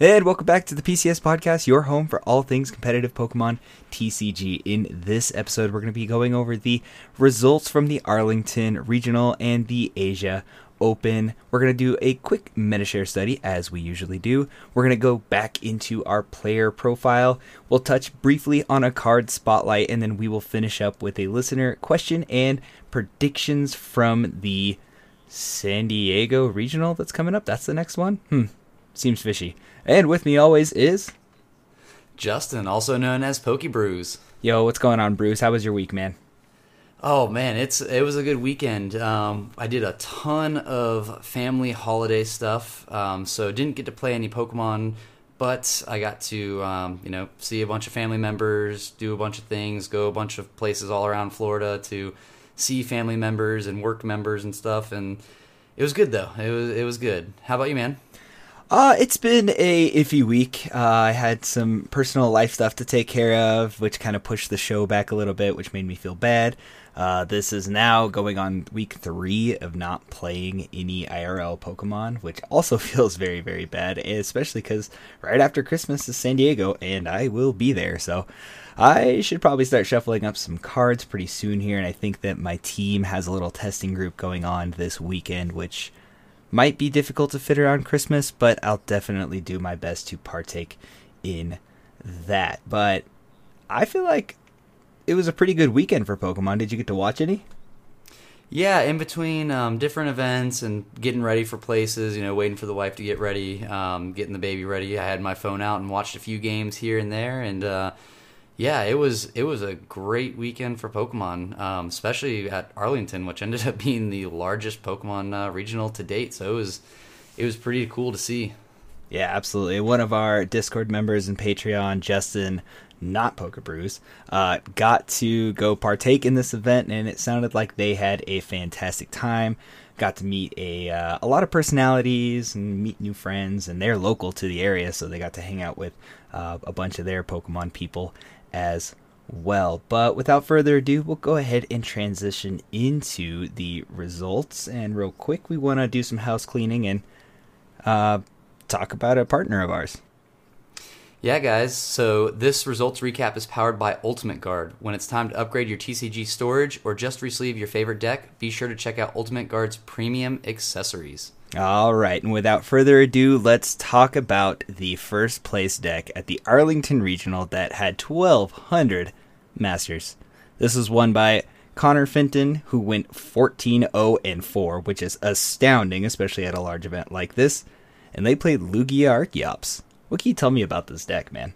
And welcome back to the PCS Podcast, your home for all things competitive Pokemon TCG. In this episode, we're going to be going over the results from the Arlington Regional and the Asia Open. We're going to do a quick Metashare study, as we usually do. We're going to go back into our player profile. We'll touch briefly on a card spotlight, and then we will finish up with a listener question and predictions from the San Diego Regional that's coming up. That's the next one. Hmm, seems fishy. And with me always is Justin, also known as Pokebrews. Yo, what's going on, Bruce? How was your week, man? Oh man, it's it was a good weekend. Um, I did a ton of family holiday stuff, um, so didn't get to play any Pokemon, but I got to um, you know see a bunch of family members, do a bunch of things, go a bunch of places all around Florida to see family members and work members and stuff, and it was good though. It was it was good. How about you, man? Uh, it's been a iffy week. Uh, I had some personal life stuff to take care of, which kind of pushed the show back a little bit, which made me feel bad. Uh, this is now going on week three of not playing any IRL Pokemon, which also feels very, very bad, especially because right after Christmas is San Diego, and I will be there. So I should probably start shuffling up some cards pretty soon here, and I think that my team has a little testing group going on this weekend, which might be difficult to fit around Christmas, but I'll definitely do my best to partake in that. But I feel like it was a pretty good weekend for Pokemon. Did you get to watch any? Yeah, in between um, different events and getting ready for places, you know, waiting for the wife to get ready, um, getting the baby ready. I had my phone out and watched a few games here and there, and uh, yeah, it was it was a great weekend for Pokemon, um, especially at Arlington, which ended up being the largest Pokemon uh, regional to date. So it was it was pretty cool to see. Yeah, absolutely. One of our Discord members and Patreon, Justin, not Pokebrews, uh, got to go partake in this event, and it sounded like they had a fantastic time. Got to meet a uh, a lot of personalities and meet new friends, and they're local to the area, so they got to hang out with uh, a bunch of their Pokemon people as well. But without further ado, we'll go ahead and transition into the results. And real quick, we want to do some house cleaning and uh, talk about a partner of ours. Yeah, guys. So this results recap is powered by Ultimate Guard. When it's time to upgrade your TCG storage or just resleeve your favorite deck, be sure to check out Ultimate Guard's premium accessories. All right, and without further ado, let's talk about the first place deck at the Arlington Regional that had 1,200 Masters. This was won by Connor Fenton, who went 14 0 and 4, which is astounding, especially at a large event like this. And they played Lugia Archeops. What can you tell me about this deck, man?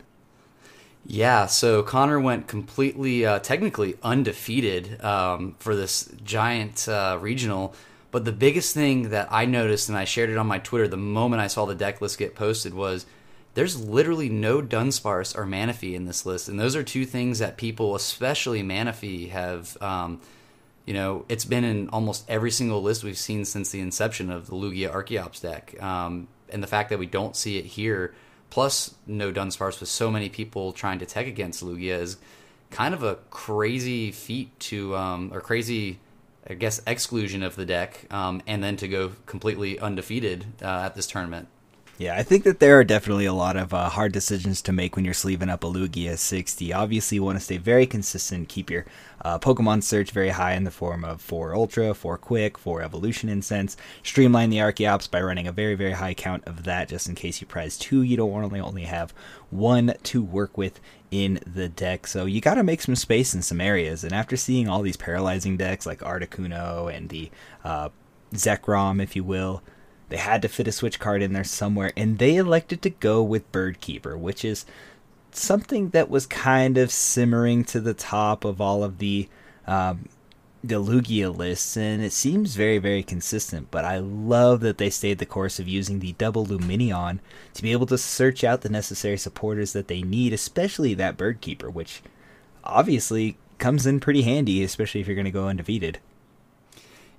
Yeah, so Connor went completely, uh, technically undefeated um, for this giant uh, regional but the biggest thing that I noticed, and I shared it on my Twitter the moment I saw the deck list get posted, was there's literally no Dunsparce or Manaphy in this list, and those are two things that people, especially Manaphy, have. Um, you know, it's been in almost every single list we've seen since the inception of the Lugia Archeops deck, um, and the fact that we don't see it here, plus no Dunsparce with so many people trying to tech against Lugia, is kind of a crazy feat to, um, or crazy I guess exclusion of the deck, um, and then to go completely undefeated uh, at this tournament. Yeah, I think that there are definitely a lot of uh, hard decisions to make when you're sleeving up a Lugia 60. Obviously, you want to stay very consistent, keep your uh, Pokemon search very high in the form of 4 Ultra, 4 Quick, 4 Evolution Incense. Streamline the Archeops by running a very, very high count of that just in case you prize 2. You don't want to only have 1 to work with in the deck. So you got to make some space in some areas. And after seeing all these paralyzing decks like Articuno and the uh, Zekrom, if you will, they had to fit a switch card in there somewhere, and they elected to go with Birdkeeper, which is something that was kind of simmering to the top of all of the um, the Lugia lists, and it seems very, very consistent. But I love that they stayed the course of using the double Lumineon to be able to search out the necessary supporters that they need, especially that Birdkeeper, which obviously comes in pretty handy, especially if you're going to go undefeated.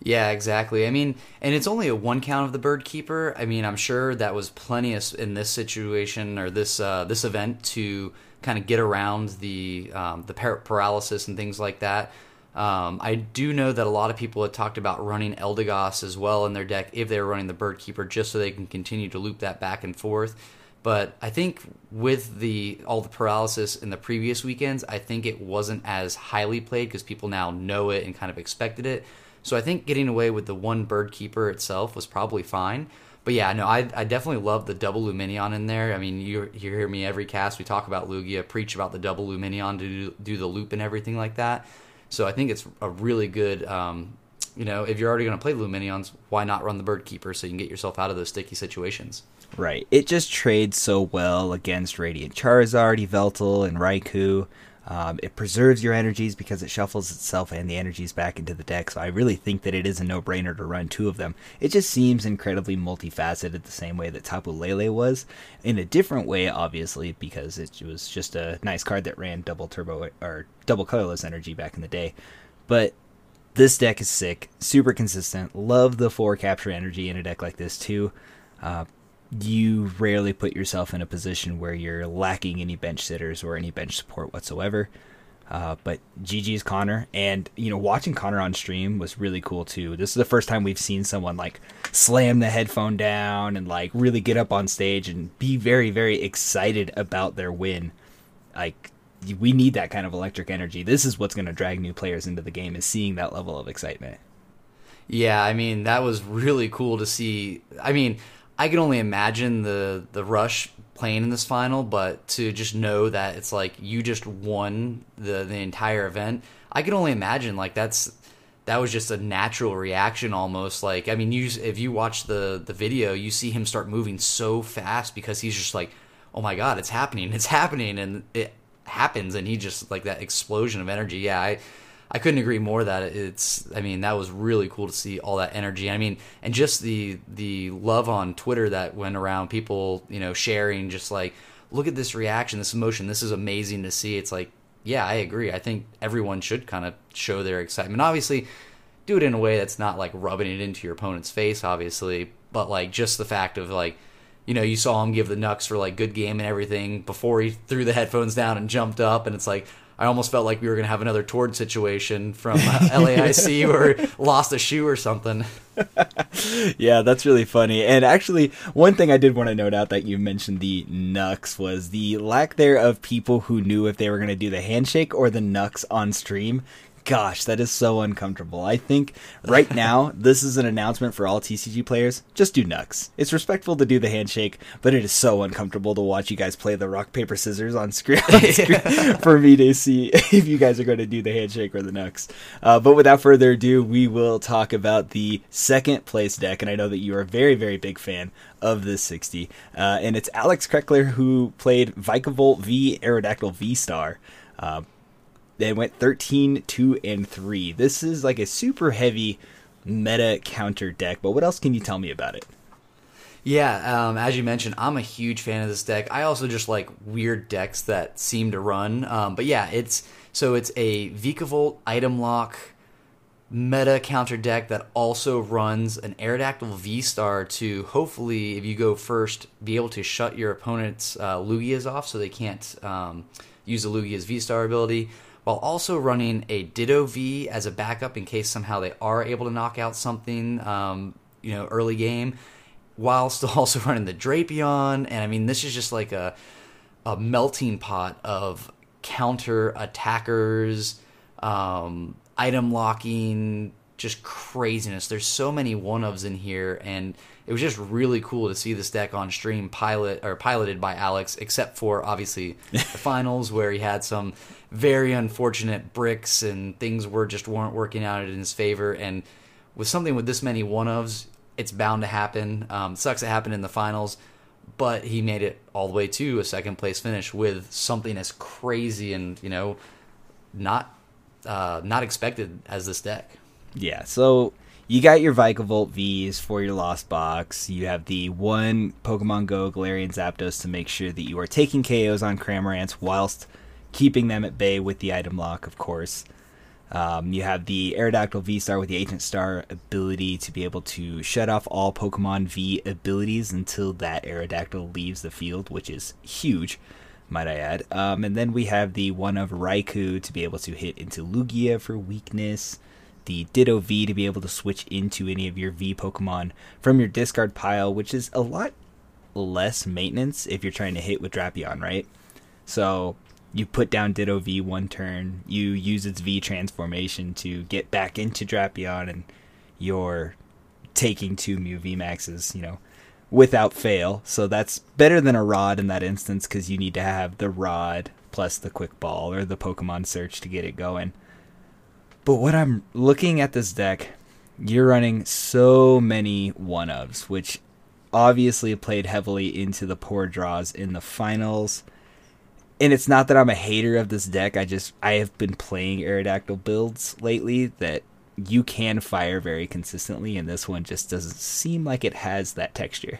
Yeah, exactly. I mean, and it's only a one count of the bird keeper. I mean, I'm sure that was plenty in this situation or this uh, this event to kind of get around the um, the paralysis and things like that. Um, I do know that a lot of people had talked about running Eldegoss as well in their deck if they were running the Bird Keeper, just so they can continue to loop that back and forth. But I think with the all the paralysis in the previous weekends, I think it wasn't as highly played because people now know it and kind of expected it. So I think getting away with the one Bird Keeper itself was probably fine. But yeah, no, I, I definitely love the double Lumineon in there. I mean, you you hear me every cast. We talk about Lugia, preach about the double Lumineon to do, do the loop and everything like that. So I think it's a really good, um, you know, if you're already going to play Lumineons, why not run the Bird Keeper so you can get yourself out of those sticky situations? Right. It just trades so well against Radiant Charizard, Yveltal, and Raikou. Um, it preserves your energies because it shuffles itself and the energies back into the deck. So I really think that it is a no-brainer to run two of them. It just seems incredibly multifaceted, the same way that Tapu Lele was, in a different way, obviously, because it was just a nice card that ran double turbo or double colorless energy back in the day. But this deck is sick, super consistent. Love the four capture energy in a deck like this too. Uh, you rarely put yourself in a position where you're lacking any bench sitters or any bench support whatsoever. Uh, but GG's Connor, and you know, watching Connor on stream was really cool too. This is the first time we've seen someone like slam the headphone down and like really get up on stage and be very, very excited about their win. Like we need that kind of electric energy. This is what's going to drag new players into the game is seeing that level of excitement. Yeah, I mean that was really cool to see. I mean, I can only imagine the the rush playing in this final, but to just know that it's like you just won the the entire event, I can only imagine like that's that was just a natural reaction almost like I mean you if you watch the the video, you see him start moving so fast because he's just like, "Oh my god, it's happening. It's happening." And it happens and he just like that explosion of energy. Yeah, I I couldn't agree more that it's. I mean, that was really cool to see all that energy. I mean, and just the the love on Twitter that went around, people you know sharing, just like look at this reaction, this emotion. This is amazing to see. It's like, yeah, I agree. I think everyone should kind of show their excitement. Obviously, do it in a way that's not like rubbing it into your opponent's face, obviously, but like just the fact of like you know, you saw him give the Nux for like good game and everything before he threw the headphones down and jumped up, and it's like, I almost felt like we were going to have another Tord situation from uh, LAIC or lost a shoe or something. yeah, that's really funny. And actually, one thing I did want to note out that you mentioned the Nux was the lack there of people who knew if they were going to do the handshake or the Nux on stream gosh, that is so uncomfortable. I think right now this is an announcement for all TCG players. Just do Nux. It's respectful to do the handshake, but it is so uncomfortable to watch you guys play the rock paper scissors on screen, on screen for me to see if you guys are going to do the handshake or the Nux. Uh, but without further ado, we will talk about the second place deck, and I know that you are a very very big fan of this 60, uh, and it's Alex Kreckler who played Vikavolt V Aerodactyl V Star. Uh, they went 13, 2, and 3. This is like a super heavy meta counter deck, but what else can you tell me about it? Yeah, um, as you mentioned, I'm a huge fan of this deck. I also just like weird decks that seem to run. Um, but yeah, it's so it's a Vikavolt item lock meta counter deck that also runs an Aerodactyl V Star to hopefully, if you go first, be able to shut your opponent's uh, Lugias off so they can't um, use the Lugia's V Star ability while also running a Ditto V as a backup in case somehow they are able to knock out something, um, you know, early game, while still also running the Drapion. And I mean, this is just like a a melting pot of counter attackers, um, item locking, just craziness. There's so many one ofs in here, and it was just really cool to see this deck on stream pilot or piloted by Alex, except for obviously the finals where he had some very unfortunate bricks and things were just weren't working out in his favor. And with something with this many one ofs, it's bound to happen. Um, sucks it happened in the finals, but he made it all the way to a second place finish with something as crazy and you know not uh, not expected as this deck. Yeah, so you got your Vikavolt Vs for your Lost Box. You have the one Pokemon Go Galarian Zapdos to make sure that you are taking KOs on Cramorants whilst keeping them at bay with the item lock, of course. Um, you have the Aerodactyl V Star with the Ancient Star ability to be able to shut off all Pokemon V abilities until that Aerodactyl leaves the field, which is huge. might I add. Um, and then we have the one of Raikou to be able to hit into Lugia for weakness. The Ditto V to be able to switch into any of your V Pokemon from your discard pile, which is a lot less maintenance if you're trying to hit with Drapion, right? So you put down Ditto V one turn, you use its V transformation to get back into Drapion, and you're taking two Mew V Maxes, you know, without fail. So that's better than a Rod in that instance because you need to have the Rod plus the Quick Ball or the Pokemon Search to get it going. But what I'm looking at this deck, you're running so many one ofs, which obviously played heavily into the poor draws in the finals. And it's not that I'm a hater of this deck. I just I have been playing Aerodactyl builds lately that you can fire very consistently, and this one just doesn't seem like it has that texture.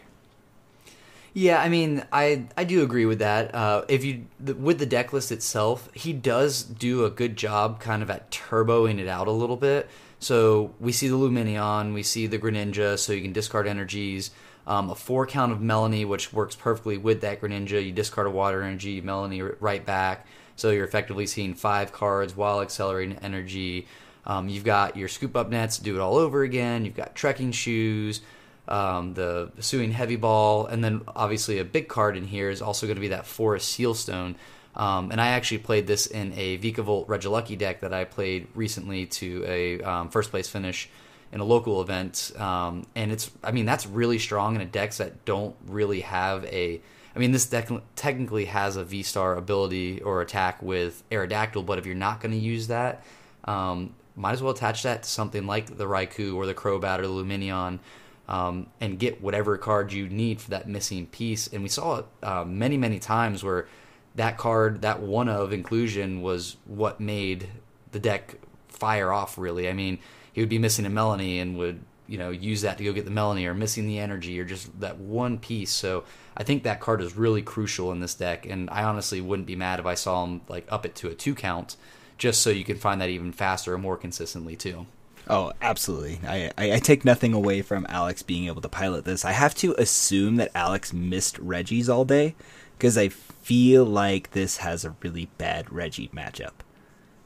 Yeah, I mean, I I do agree with that. Uh, if you with the deck list itself, he does do a good job, kind of at turboing it out a little bit. So we see the Lumineon, we see the Greninja, so you can discard energies. Um, a four count of Melanie, which works perfectly with that Greninja. You discard a Water Energy, Melanie right back, so you're effectively seeing five cards while accelerating energy. Um, you've got your scoop up nets, do it all over again. You've got trekking shoes, um, the Hisuian heavy ball, and then obviously a big card in here is also going to be that forest sealstone. Um, and I actually played this in a Vikavolt Regieleki deck that I played recently to a um, first place finish in a local event. Um, and it's, I mean, that's really strong in a decks that don't really have a. I mean, this deck technically has a V Star ability or attack with Aerodactyl, but if you're not going to use that, um, might as well attach that to something like the Raikou or the Crobat or the Lumineon. Um, and get whatever card you need for that missing piece. And we saw it uh, many, many times where that card, that one of inclusion, was what made the deck fire off. Really, I mean, he would be missing a Melanie and would you know use that to go get the Melanie, or missing the energy, or just that one piece. So I think that card is really crucial in this deck, and I honestly wouldn't be mad if I saw him like up it to a two count just so you can find that even faster and more consistently too. Oh, absolutely. I, I, I, take nothing away from Alex being able to pilot this. I have to assume that Alex missed Regi's all day because I feel like this has a really bad Regi matchup.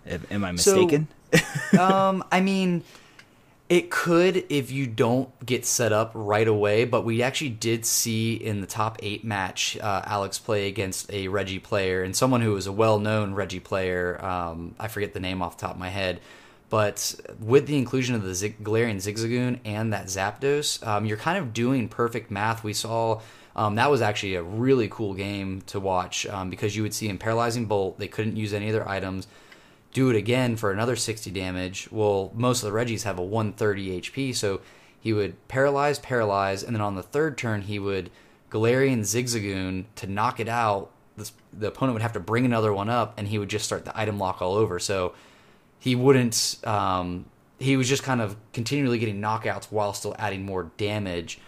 Am I mistaken? So, um, I mean, it could if you don't get set up right away, but we actually did see in the top eight match uh, Alex play against a Regi player and someone who was a well known Regi player. Um, I forget the name off the top of my head. But with the inclusion of the Zig- Galarian Zigzagoon and that Zapdos, um, you're kind of doing perfect math. We saw um, that was actually a really cool game to watch um, because you would see him paralyzing bolt. They couldn't use any of their items do it again for another 60 damage. Well, most of the Regis have a 130 HP, so he would paralyze, paralyze, and then on the third turn he would Galarian Zigzagoon to knock it out. This, the opponent would have to bring another one up, and he would just start the item lock all over. So he wouldn't. Um, he was just kind of continually getting knockouts while still adding more damage.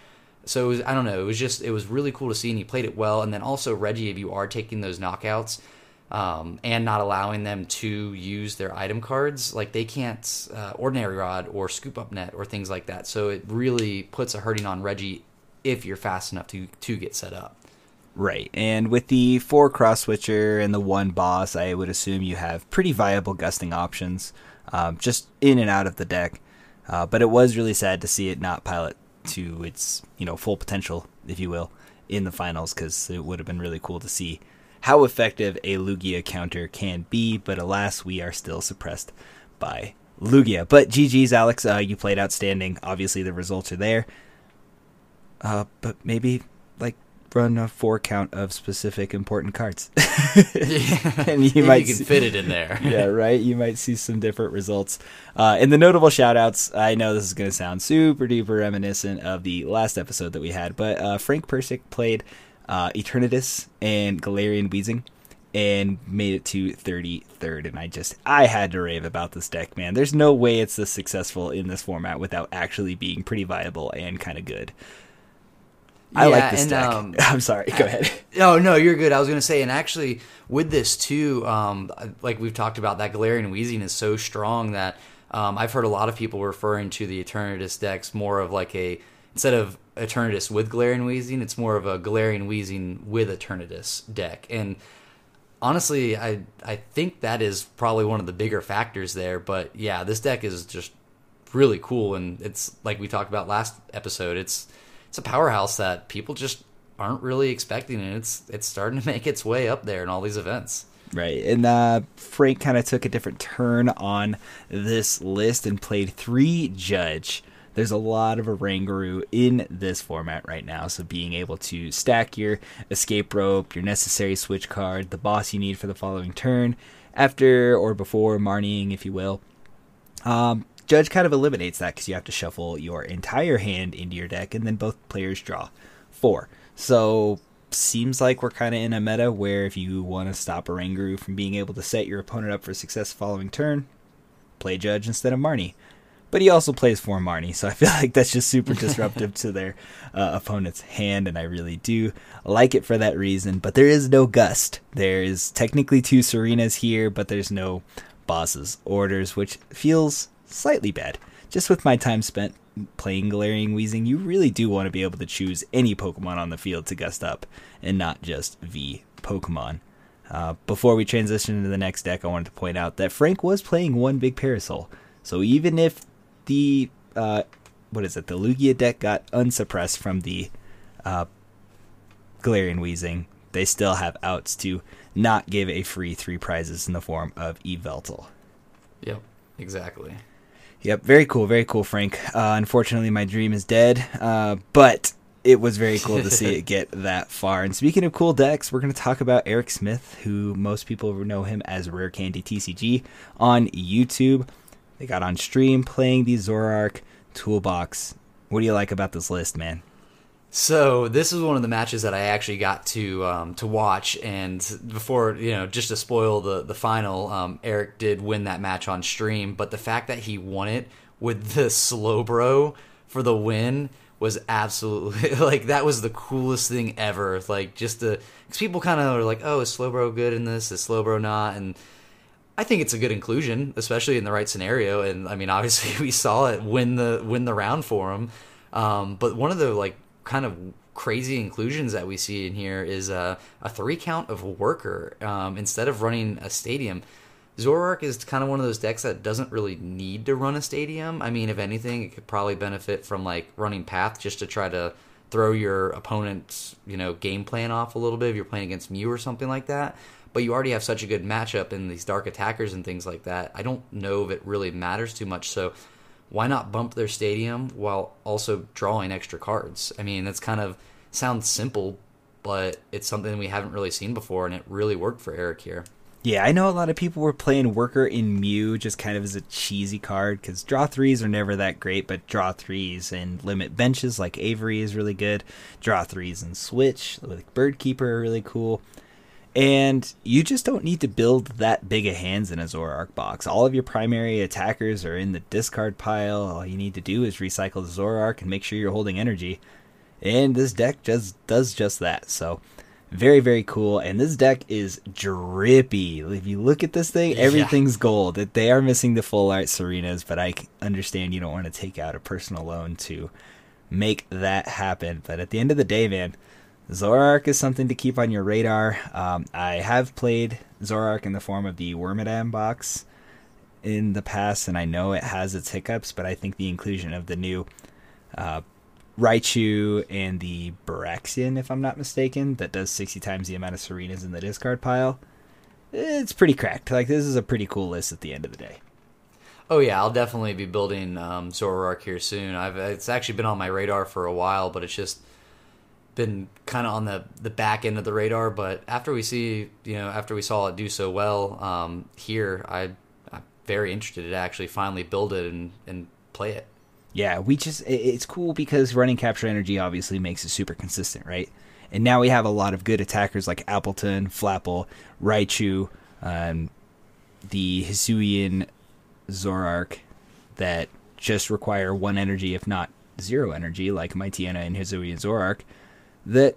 So was, I don't know. It was just it was really cool to see, and he played it well. And then also Regi, if you are taking those knockouts, um, and not allowing them to use their item cards. Like they can't uh, ordinary rod or scoop up net or things like that. So it really puts a hurting on Regi if you're fast enough to to get set up. Right, and with the four cross switcher and the one boss, I would assume you have pretty viable gusting options, um, just in and out of the deck. Uh, but it was really sad to see it not pilot to its you know full potential, if you will, in the finals because it would have been really cool to see how effective a Lugia counter can be, but alas, we are still suppressed by Lugia. But GG's, Alex, uh, you played outstanding. Obviously, the results are there. Uh, but maybe like run a four count of specific important cards, yeah. and you might you can see, fit it in there. yeah, right. You might see some different results. Uh, in the notable shoutouts, I know this is going to sound super duper reminiscent of the last episode that we had, but uh, Frank Persick played uh, Eternatus and Galarian Weezing and made it to 33rd and I just I had to rave about this deck man there's no way it's this successful in this format without actually being pretty viable and kind of good I yeah, like this and, deck. Um, I'm sorry. Go ahead. No, no, you're good. I was going to say, and actually, with this too, um, like we've talked about, that Galarian Weezing is so strong that um, I've heard a lot of people referring to the Eternatus decks more of like a instead of Eternatus with Galarian Weezing, it's more of a Galarian Weezing with Eternatus deck. And honestly, I I think that is probably one of the bigger factors there. But yeah, this deck is just really cool, and it's like we talked about last episode. It's it's a powerhouse that people just aren't really expecting, and it's it's starting to make its way up there in all these events. Right, and uh, Frank kind of took a different turn on this list and played three judge. There's a lot of a Oranguru in this format right now, so being able to stack your escape rope, your necessary switch card, the boss you need for the following turn, after or before Marnieing, if you will. Um, Judge kind of eliminates that because you have to shuffle your entire hand into your deck, and then both players draw four. So seems like we're kind of in a meta where if you want to stop Oranguru from being able to set your opponent up for success following turn, play Judge instead of Marnie. But he also plays for Marnie, so I feel like that's just super disruptive to their uh, opponent's hand, and I really do like it for that reason. But there is no Gust. There's technically two Serenas here, but there's no Boss's orders, which feels slightly bad. Just with my time spent playing Galarian Weezing, you really do want to be able to choose any Pokemon on the field to gust up and not just V Pokemon. Uh, before we transition into the next deck, I wanted to point out that Frank was playing one big Parasol. So even if the, uh, what is it, the Lugia deck got unsuppressed from the uh, Galarian Weezing, they still have outs to not give a free three prizes in the form of Yveltal. Yep, exactly. Yep, very cool, very cool, Frank. Uh, unfortunately, my dream is dead, uh, but it was very cool to see it get that far. And speaking of cool decks, we're going to talk about Eric Smith, who most people know him as Rare Candy TCG on YouTube. They got on stream playing the Zoroark Toolbox. What do you like about this list, man? So this is one of the matches that I actually got to um, to watch, and before you know, just to spoil the the final, um, Eric did win that match on stream. But the fact that he won it with the Slowbro for the win was absolutely like that was the coolest thing ever. Like just the because people kind of are like, oh, is Slowbro good in this? Is Slowbro not? And I think it's a good inclusion, especially in the right scenario. And I mean, obviously, we saw it win the win the round for him. Um, but one of the like kind of crazy inclusions that we see in here is a, a three count of worker um, instead of running a stadium. Zoroark is kind of one of those decks that doesn't really need to run a stadium. I mean, if anything, it could probably benefit from like running path just to try to throw your opponent's you know game plan off a little bit if you're playing against Mew or something like that. But you already have such a good matchup in these dark attackers and things like that. I don't know if it really matters too much. So why not bump their stadium while also drawing extra cards? I mean, that's kind of sounds simple, but it's something we haven't really seen before, and it really worked for Eric here. Yeah, I know a lot of people were playing Worker in Mew just kind of as a cheesy card because draw threes are never that great, but draw threes and limit benches like Avery is really good. Draw threes and Switch with like Birdkeeper are really cool. And you just don't need to build that big of hands in a Zoroark box. All of your primary attackers are in the discard pile. All you need to do is recycle the Zoroark and make sure you're holding energy. And this deck just does just that. So very, very cool. And this deck is drippy. If you look at this thing, everything's yeah. gold. They are missing the full art Serenas, but I understand you don't want to take out a personal loan to make that happen. But at the end of the day, man, Zoroark is something to keep on your radar. Um, I have played Zoroark in the form of the Wormadam box in the past, and I know it has its hiccups, but I think the inclusion of the new uh, Raichu and the Baraxian, if I'm not mistaken, that does 60 times the amount of Serenas in the discard pile, it's pretty cracked. Like, this is a pretty cool list at the end of the day. Oh yeah, I'll definitely be building um, Zoroark here soon. I've it's actually been on my radar for a while, but it's just been kind of on the the back end of the radar. But after we see, you know, after we saw it do so well um, here, I, I'm very interested to actually finally build it and and play it. Yeah, we just it's cool because running capture energy obviously makes it super consistent, right? And now we have a lot of good attackers like Appletun, Flapple, Raichu, um, the Hisuian Zoroark that just require one energy, if not zero energy, like Mightyena and Hisuian Zoroark that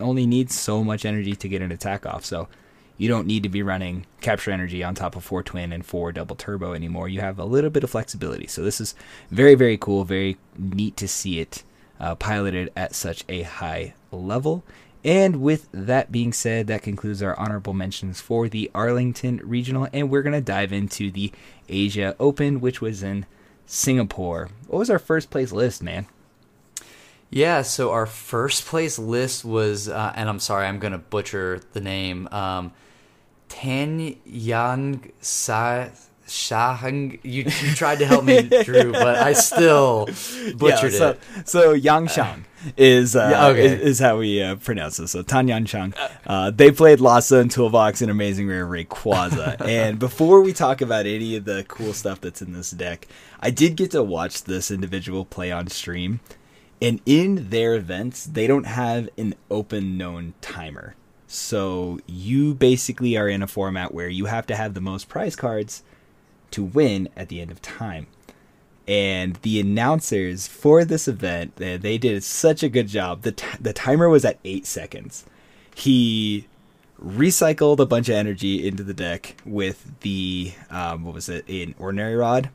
only needs so much energy to get an attack off. So you don't need to be running capture energy on top of four twin and four double turbo anymore. You have a little bit of flexibility. So this is very, very cool. Very neat to see it uh, piloted at such a high level. And with that being said, that concludes our honorable mentions for the Arlington Regional, and we're going to dive into the Asia Open, which was in Singapore. What was our first place list, man? Yeah, so our first place list was, uh, and I'm sorry, I'm going to butcher the name, um, Tan Yang Sa. Shahang, you, you tried to help me, Drew, but I still butchered yeah, so, it. So Yangshang is, uh, Yeah, okay. is is how we uh, pronounce this. So Tan Yangshang. Uh, they played Lhasa and Toolbox in Amazing Rare Rayquaza. and before we talk about any of the cool stuff that's in this deck, I did get to watch this individual play on stream. And in their events, they don't have an open known timer. So you basically are in a format where you have to have the most prize cards to win at the end of time. And the announcers for this event, they, did such a good job. The, t- the timer was at eight seconds. He recycled a bunch of energy into the deck with the, um, what was it, an ordinary rod,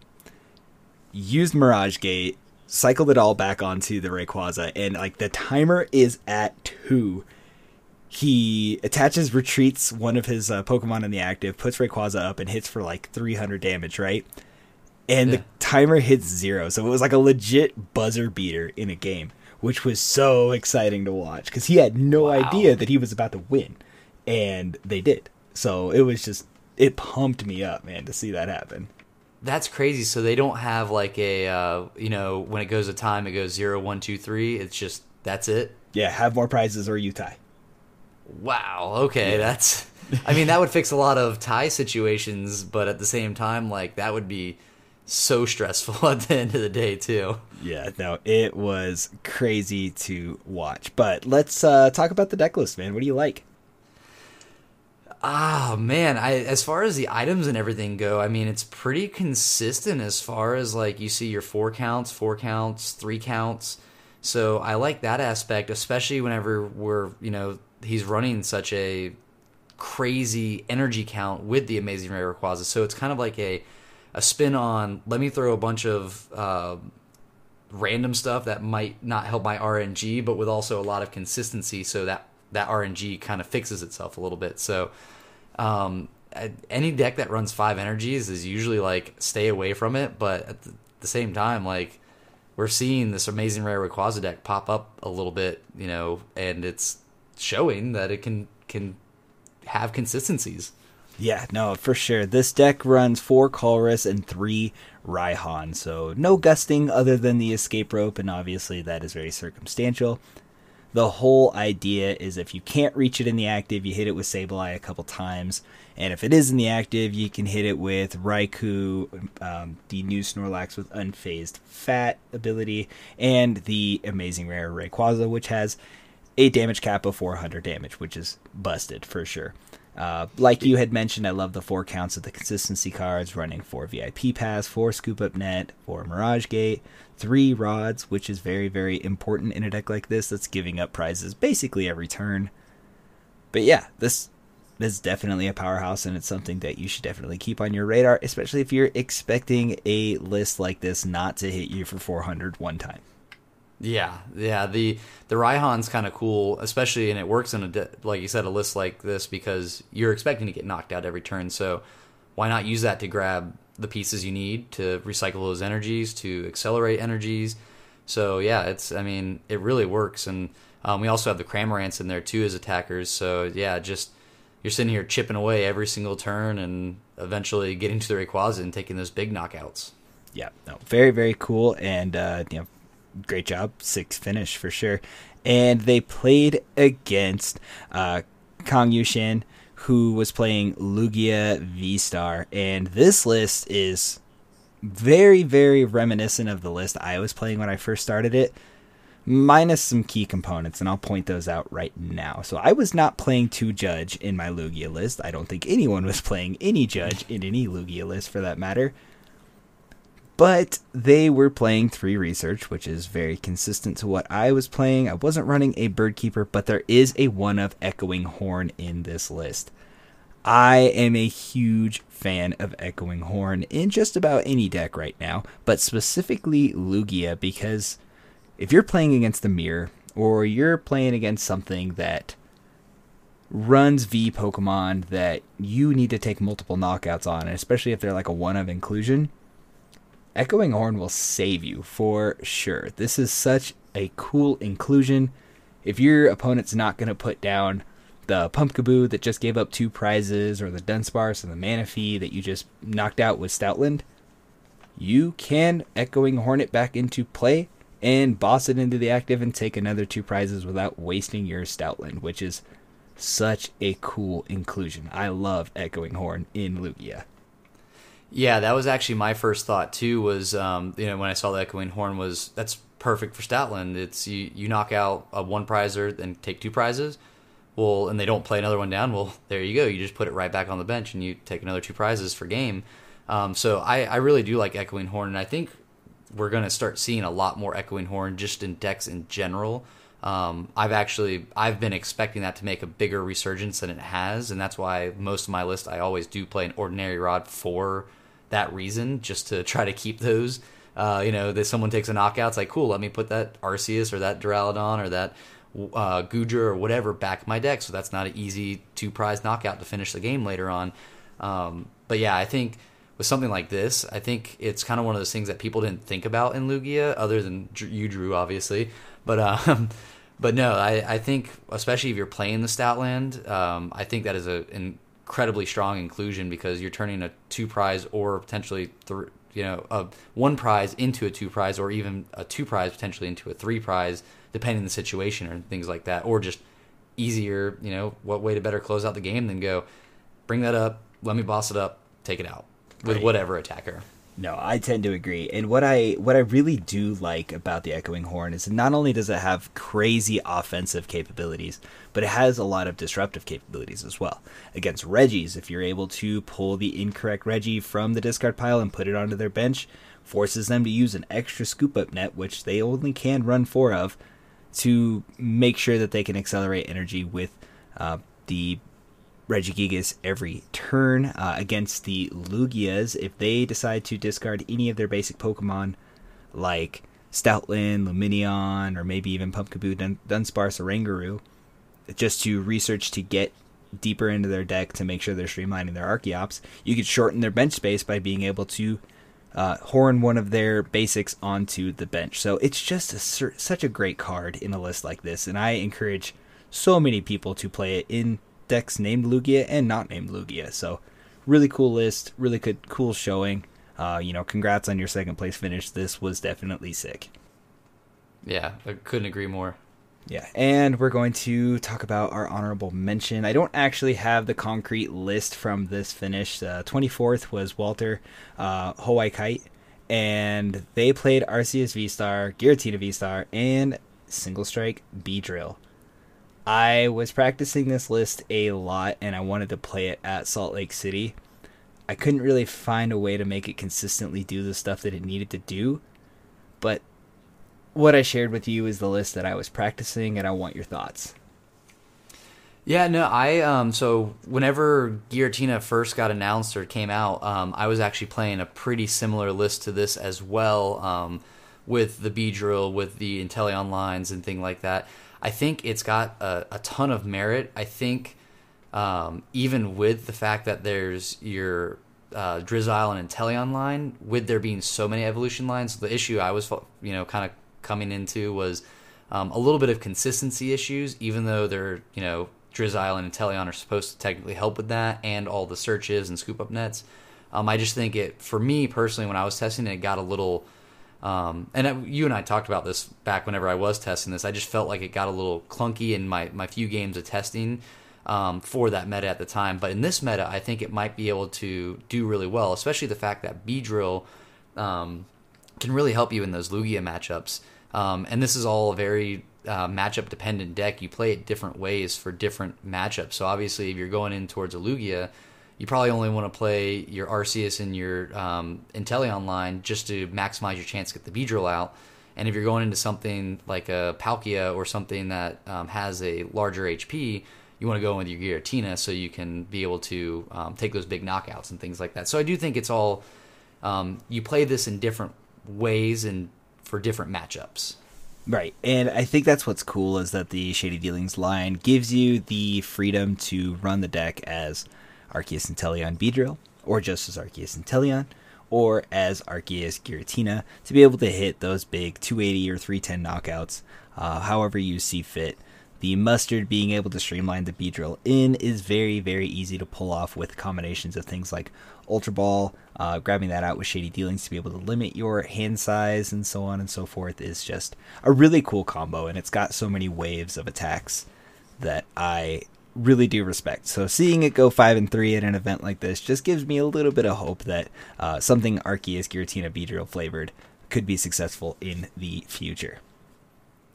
used Mirage Gate, cycled it all back onto the Rayquaza, and like the timer is at two he attaches retreats one of his uh, pokemon in the active puts rayquaza up and hits for like 300 damage right and Yeah. the timer hits zero so it was like a legit buzzer beater in a game which was so exciting to watch because he had no Wow. idea that he was about to win and they did so it was just it pumped me up man to see that happen That's crazy. So they don't have like a, uh, you know, when it goes to time, it goes zero, one, two, three. It's just, that's it. yeah have more prizes or you tie Wow. Okay, that's. I mean, that would fix a lot of tie situations, but at the same time, like that would be so stressful at the end of the day too. Yeah, no, it was crazy to watch. But let's uh, talk about the deck list, man. What do you like? Ah man, I as far as the items and everything go, I mean it's pretty consistent as far as like you see your four counts, four counts, three counts. So I like that aspect, especially whenever we're you know he's running such a crazy energy count with the amazing Rayquaza. So it's kind of like a a spin on let me throw a bunch of uh, random stuff that might not help my RNG, but with also a lot of consistency, so that that RNG kind of fixes itself a little bit. So, um, any deck that runs five energies is usually like stay away from it. But at the, same time, like we're seeing this amazing rare Rayquaza deck pop up a little bit, you know, and it's showing that it can can have consistencies. Yeah, no, for sure. This deck runs four Colress and three Raihan, so no gusting other than the escape rope, and obviously that is very circumstantial. The whole idea is if you can't reach it in the active, you hit it with Sableye a couple times, and if it is in the active, you can hit it with Raikou, um, the new Snorlax with Unfazed Fat ability, and the amazing rare Rayquaza, which has a damage cap of 400 damage, which is busted for sure. Uh, like you had mentioned, I love the four counts of the consistency cards, running four VIP pass, four scoop up net, four Mirage Gate, three rods, which is very, very important in a deck like this that's giving up prizes basically every turn. But yeah, this is definitely a powerhouse, and it's something that you should definitely keep on your radar, especially if you're expecting a list like this not to hit you for 400 one time. Yeah, yeah. The the Raihan's kind of cool, especially and it works in a de- like you said a list like this because you're expecting to get knocked out every turn. So why not use that to grab the pieces you need to recycle those energies to accelerate energies? So yeah, it's I mean it really works, and um, we also have the Cramorants in there too as attackers. So yeah, just you're sitting here chipping away every single turn and eventually getting to the Rayquaza and taking those big knockouts. yeah, no, very very cool, and uh, you know, great job, six finish for sure. And they played against uh, Kang Yushin, who was playing Lugia V Star, and this list is very very reminiscent of the list I was playing when I first started it. Minus some key components, and I'll point those out right now. So, I was not playing two Judge in my Lugia list. I don't think anyone was playing any Judge in any Lugia list for that matter but they were playing three research, which is very consistent to what I was playing. I wasn't running a bird keeper, but there is a one of echoing horn in this list. I am a huge fan of echoing horn in just about any deck right now, but specifically Lugia because if you're playing against the mirror or you're playing against something that runs V Pokemon that you need to take multiple knockouts on, especially if they're like a one of inclusion, Echoing Horn will save you for sure. This is such a cool inclusion. If your opponent's not going to put down the Pumpkaboo that just gave up two prizes, or the Dunsparce and the Manaphy that you just knocked out with Stoutland, you can Echoing Hornet back into play and boss it into the active and take another two prizes without wasting your Stoutland, which is such a cool inclusion. I love Echoing Horn in Lugia. Yeah, that was actually my first thought too. Was um, you know when I saw the echoing horn was that's perfect for Stoutland. It's you, you knock out a one prizer and take two prizes. Well, and they don't play another one down. Well, there you go. You just put it right back on the bench and you take another two prizes for game. Um, so I, I really do like echoing horn, and I think we're going to start seeing a lot more echoing horn just in decks in general. Um, I've actually I've been expecting that to make a bigger resurgence than it has, and that's why most of my list I always do play an ordinary rod for that reason, just to try to keep those. Uh, you know, that someone takes a knockout, it's like, cool, let me put that Arceus or that Duraludon or that uh, Goodra or whatever back my deck. So that's not an easy two prize knockout to finish the game later on. Um, but yeah, I think with something like this, I think it's kind of one of those things that people didn't think about in Lugia, other than you, Drew, obviously. But um, but no, I, I think especially if you're playing the Stoutland, um, I think that is a, an incredibly strong inclusion because you're turning a two prize or potentially three, you know, a one prize into a two prize or even a two prize potentially into a three prize, depending on the situation or things like that, or just easier. You know, what way to better close out the game than go bring that up, let me boss it up, take it out with Right. whatever attacker. No, I tend to agree. And what I what I really do like about the Echoing Horn is not only does it have crazy offensive capabilities, but it has a lot of disruptive capabilities as well. Against Regis, if you're able to pull the incorrect Regi from the discard pile and put it onto their bench, forces them to use an extra scoop up net, which they only can run four of, to make sure that they can accelerate energy with uh, the Regigigas every turn uh, against the Lugias. If they decide to discard any of their basic Pokemon, like Stoutland, Lumineon, or maybe even Pumpkaboo, Dun- Dunsparce, or Rangaroo, just to research to get deeper into their deck to make sure they're streamlining their Archeops, you could shorten their bench space by being able to uh, horn one of their basics onto the bench. So it's just a, such a great card in a list like this, and I encourage so many people to play it in decks named Lugia and not named Lugia. So really cool list, really good, cool showing. Uh, you know, congrats on your second place finish. This was definitely sick. Yeah, I couldn't agree more. Yeah, and we're going to talk about our honorable mention. I don't actually have the concrete list from this finish. Uh, 24th was Walter uh, Hawaii Kite, and they played Arceus V Star, Giratina V Star, and Single Strike Beedrill. I was practicing this list a lot, and I wanted to play it at Salt Lake City. I couldn't really find a way to make it consistently do the stuff that it needed to do, but what I shared with you is the list that I was practicing, and I want your thoughts. Yeah, no, I um so whenever Giratina first got announced or came out, um, I was actually playing a pretty similar list to this as well, um, with the Beedrill, with the Inteleon lines and thing like that. I think it's got a, a ton of merit. I think um, even with the fact that there's your uh, Drizzile and Inteleon line, with there being so many evolution lines, the issue I was you know kind of coming into was um, a little bit of consistency issues, even though they're you know Drizzile and Inteleon are supposed to technically help with that, and all the searches and scoop up nets. Um, I just think it for me personally when I was testing it, it got a little. Um, and it, you and I talked about this back whenever I was testing this. I just felt like it got a little clunky in my, my few games of testing um, for that meta at the time. But in this meta, I think it might be able to do really well, especially the fact that Beedrill um, can really help you in those Lugia matchups. Um, and this is all a very uh, matchup dependent deck. You play it different ways for different matchups. So obviously, if you're going in towards a Lugia, you probably only want to play your Arceus and your um, Inteleon line just to maximize your chance to get the Beedrill out. And if you're going into something like a Palkia or something that um, has a larger HP, you want to go in with your Giratina so you can be able to um, take those big knockouts and things like that. So I do think it's all um, you play this in different ways and for different matchups. Right, and I think that's what's cool is that the Shady Dealings line gives you the freedom to run the deck as Arceus Inteleon Beedrill, or just as Arceus Inteleon, or as Arceus Giratina to be able to hit those big 280 or 310 knockouts, uh, however you see fit. The mustard being able to streamline the Beedrill in is very, very easy to pull off with combinations of things like Ultra Ball, uh, grabbing that out with Shady Dealings to be able to limit your hand size and so on and so forth is just a really cool combo, and it's got so many waves of attacks that I really do respect. So seeing it go five and three at an event like this just gives me a little bit of hope that uh, something Arceus Giratina Beedrill flavored could be successful in the future.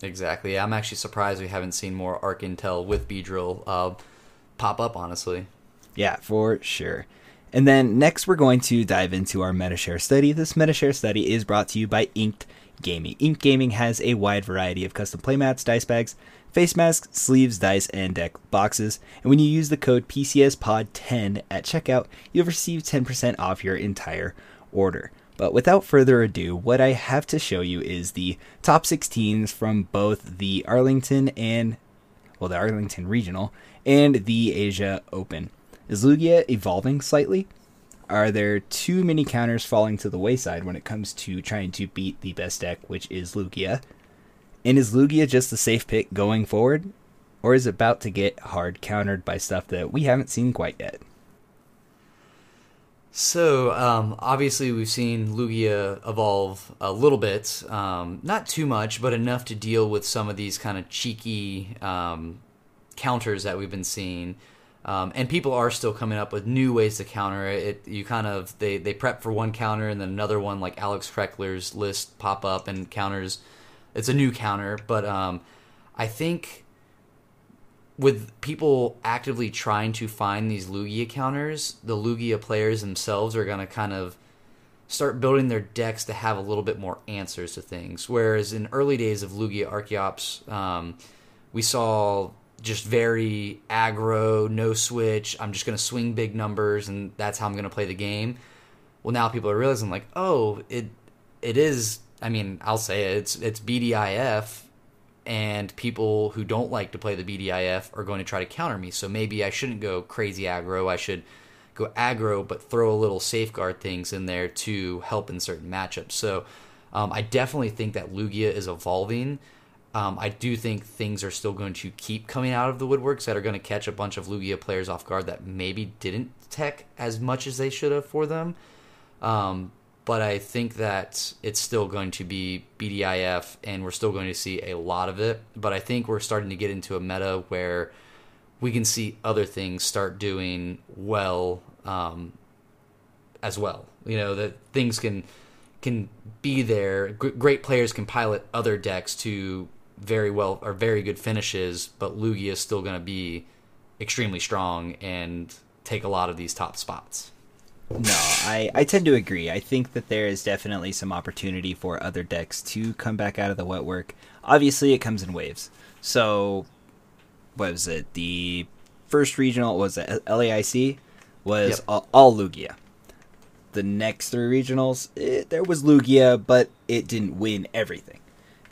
Exactly. I'm actually surprised we haven't seen more Arc Intel with Beedrill uh, pop up, honestly. Yeah, for sure. And then next, we're going to dive into our MetaShare study. This MetaShare study is brought to you by Inked Gaming. Inked Gaming has a wide variety of custom playmats, dice bags, face masks, sleeves, dice, and deck boxes. And when you use the code PCSPOD10 at checkout, you'll receive 10% off your entire order. But without further ado, what I have to show you is the top 16s from both the Arlington and, well, the Arlington Regional and the Asia Open. Is Lugia evolving slightly? Are there too many counters falling to the wayside when it comes to trying to beat the best deck, which is Lugia? And is Lugia just a safe pick going forward? Or is it about to get hard countered by stuff that we haven't seen quite yet? So um, obviously we've seen Lugia evolve a little bit, um, not too much, but enough to deal with some of these kind of cheeky um, counters that we've been seeing. Um, and people are still coming up with new ways to counter it. You kind of they they prep for one counter and then another one like Alex Kreckler's list pop up and counters. It's a new counter, but um, I think with people actively trying to find these Lugia counters, the Lugia players themselves are going to kind of start building their decks to have a little bit more answers to things. Whereas in early days of Lugia Archeops, um, we saw just very aggro, no switch. I'm just going to swing big numbers, and that's how I'm going to play the game. Well, now people are realizing like, oh, it it is. I mean, I'll say it, it's it's BDIF, and people who don't like to play the BDIF are going to try to counter me. So maybe I shouldn't go crazy aggro. I should go aggro, but throw a little safeguard things in there to help in certain matchups. So um, I definitely think that Lugia is evolving. Um, I do think things are still going to keep coming out of the woodworks that are going to catch a bunch of Lugia players off guard that maybe didn't tech as much as they should have for them. Um, but I think that it's still going to be BDIF, and we're still going to see a lot of it. But I think we're starting to get into a meta where we can see other things start doing well um, as well. You know that things can can be there. G- great players can pilot other decks to very well or very good finishes, but Lugia is still going to be extremely strong and take a lot of these top spots. No, I, I tend to agree. I think that there is definitely some opportunity for other decks to come back out of the wet work. Obviously, it comes in waves. So, what was it? The first regional was it LAIC was yep. all, all, Lugia. The next three regionals, it, there was Lugia, but it didn't win everything.